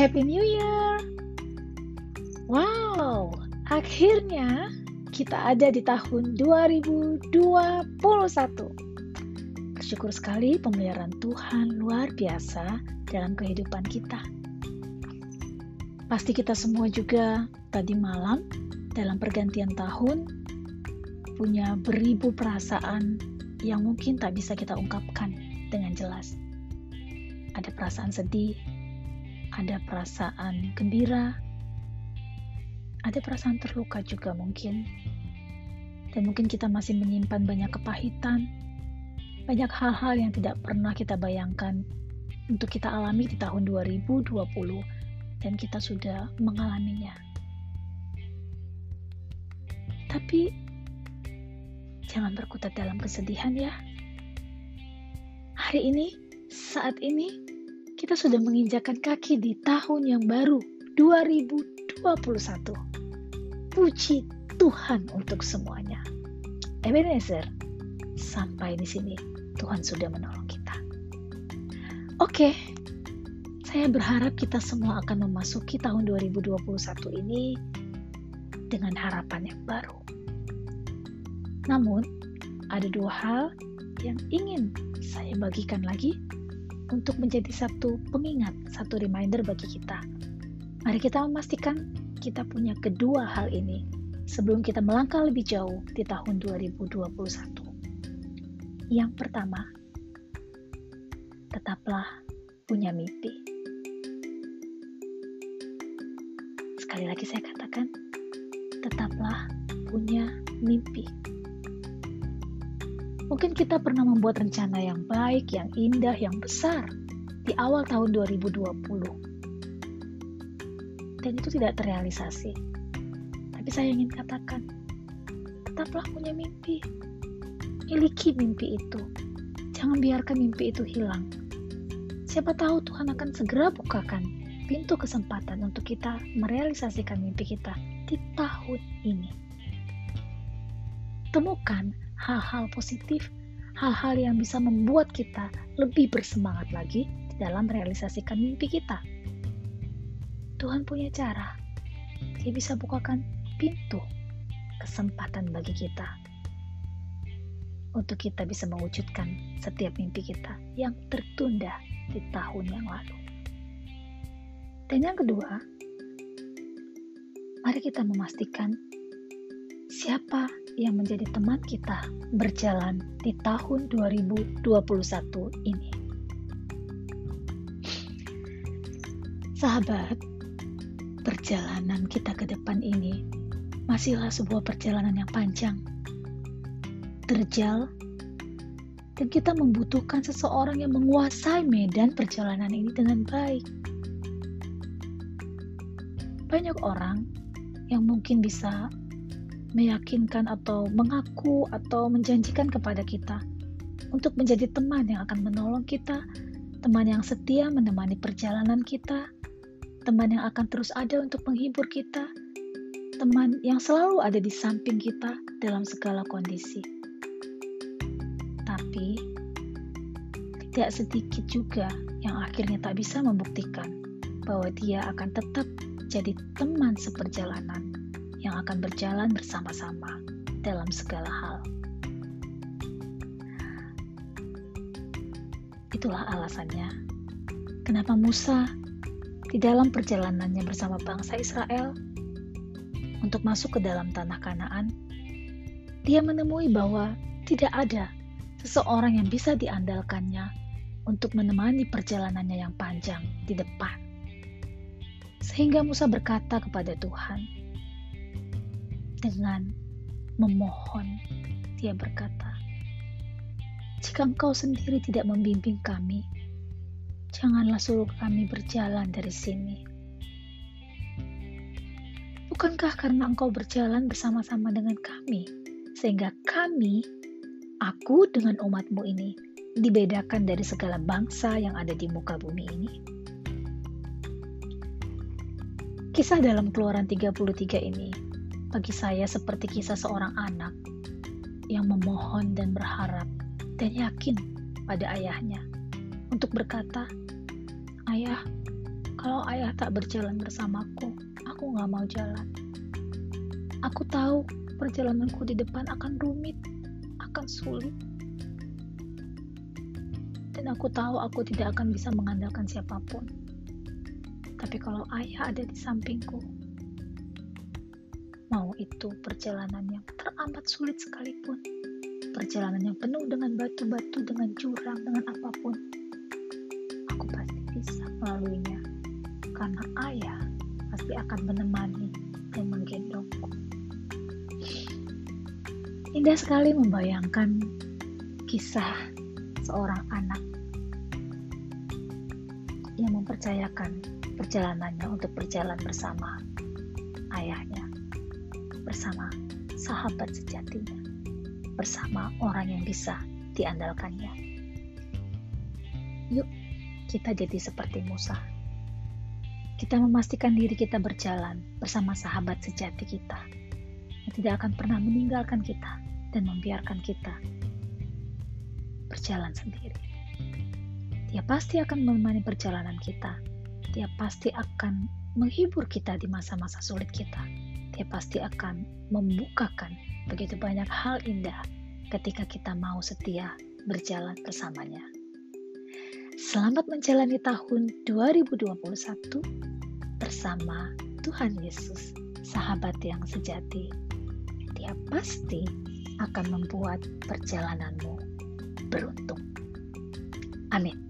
Happy New Year! Wow, akhirnya kita ada di tahun 2021. Bersyukur sekali pemeliharaan Tuhan luar biasa dalam kehidupan kita. Pasti kita semua juga tadi malam dalam pergantian tahun punya beribu perasaan yang mungkin tak bisa kita ungkapkan dengan jelas. Ada perasaan sedih, ada perasaan gembira, ada perasaan terluka juga mungkin. Dan mungkin kita masih menyimpan banyak kepahitan, banyak hal-hal yang tidak pernah kita bayangkan untuk kita alami di tahun 2020 dan kita sudah mengalaminya. Tapi jangan berkutat dalam kesedihan ya. Hari ini, saat ini, kita sudah menginjakan kaki di tahun yang baru 2021. Puji Tuhan untuk semuanya. Ebenezer, sampai di sini Tuhan sudah menolong kita. Oke, saya berharap kita semua akan memasuki tahun 2021 ini dengan harapan yang baru. Namun, ada dua hal yang ingin saya bagikan lagi untuk menjadi satu pengingat, satu reminder bagi kita. Mari kita memastikan kita punya kedua hal ini sebelum kita melangkah lebih jauh di tahun 2021. Yang pertama, tetaplah punya mimpi. Sekali lagi saya katakan, tetaplah punya mimpi. Mungkin kita pernah membuat rencana yang baik, yang indah, yang besar di awal tahun 2020. Dan itu tidak terrealisasi. Tapi saya ingin katakan, tetaplah punya mimpi. Miliki mimpi itu. Jangan biarkan mimpi itu hilang. Siapa tahu Tuhan akan segera bukakan pintu kesempatan untuk kita merealisasikan mimpi kita di tahun ini. Temukan hal-hal positif, hal-hal yang bisa membuat kita lebih bersemangat lagi dalam merealisasikan mimpi kita. Tuhan punya cara. Dia bisa bukakan pintu kesempatan bagi kita untuk kita bisa mewujudkan setiap mimpi kita yang tertunda di tahun yang lalu. Dan yang kedua, mari kita memastikan siapa yang menjadi teman kita berjalan di tahun 2021 ini. Sahabat, perjalanan kita ke depan ini masihlah sebuah perjalanan yang panjang, terjal, dan kita membutuhkan seseorang yang menguasai medan perjalanan ini dengan baik. Banyak orang yang mungkin bisa meyakinkan atau mengaku atau menjanjikan kepada kita untuk menjadi teman yang akan menolong kita, teman yang setia menemani perjalanan kita, teman yang akan terus ada untuk menghibur kita, teman yang selalu ada di samping kita dalam segala kondisi. Tapi, tidak sedikit juga yang akhirnya tak bisa membuktikan bahwa dia akan tetap jadi teman seperjalanan yang akan berjalan bersama-sama dalam segala hal. Itulah alasannya kenapa Musa di dalam perjalanannya bersama bangsa Israel untuk masuk ke dalam tanah Kanaan, dia menemui bahwa tidak ada seseorang yang bisa diandalkannya untuk menemani perjalanannya yang panjang di depan. Sehingga Musa berkata kepada Tuhan, dengan memohon. Dia berkata, "Jika engkau sendiri tidak membimbing kami, janganlah suruh kami berjalan dari sini." Bukankah karena engkau berjalan bersama-sama dengan kami, sehingga kami, aku dengan umatmu ini, dibedakan dari segala bangsa yang ada di muka bumi ini? Kisah dalam keluaran 33 ini bagi saya seperti kisah seorang anak yang memohon dan berharap dan yakin pada ayahnya untuk berkata, "Ayah, Kalau ayah tak berjalan bersamaku, aku gak mau jalan. Aku tahu perjalananku di depan akan rumit, akan sulit. Dan aku tahu aku tidak akan bisa mengandalkan siapa pun. Tapi kalau ayah ada di sampingku, mau itu perjalanan yang teramat sulit sekalipun, perjalanan yang penuh dengan batu-batu, dengan jurang, dengan apa pun, aku pasti bisa melaluinya. Karena ayah pasti akan menemani dan menggendongku. Indah sekali membayangkan kisah seorang anak yang mempercayakan perjalanannya untuk berjalan bersama ayahnya, bersama sahabat sejatinya bersama orang yang bisa diandalkannya. Yuk, kita jadi seperti Musa. Kita memastikan diri kita berjalan bersama sahabat sejati kita yang tidak akan pernah meninggalkan kita dan membiarkan kita berjalan sendiri. Dia pasti akan menemani perjalanan kita. Dia pasti akan menghibur kita di masa-masa sulit kita. Dia pasti akan membukakan begitu banyak hal indah ketika kita mau setia berjalan bersamanya. Selamat menjalani tahun 2021 bersama Tuhan Yesus, sahabat yang sejati. Dia pasti akan membuat perjalananmu beruntung. Amin.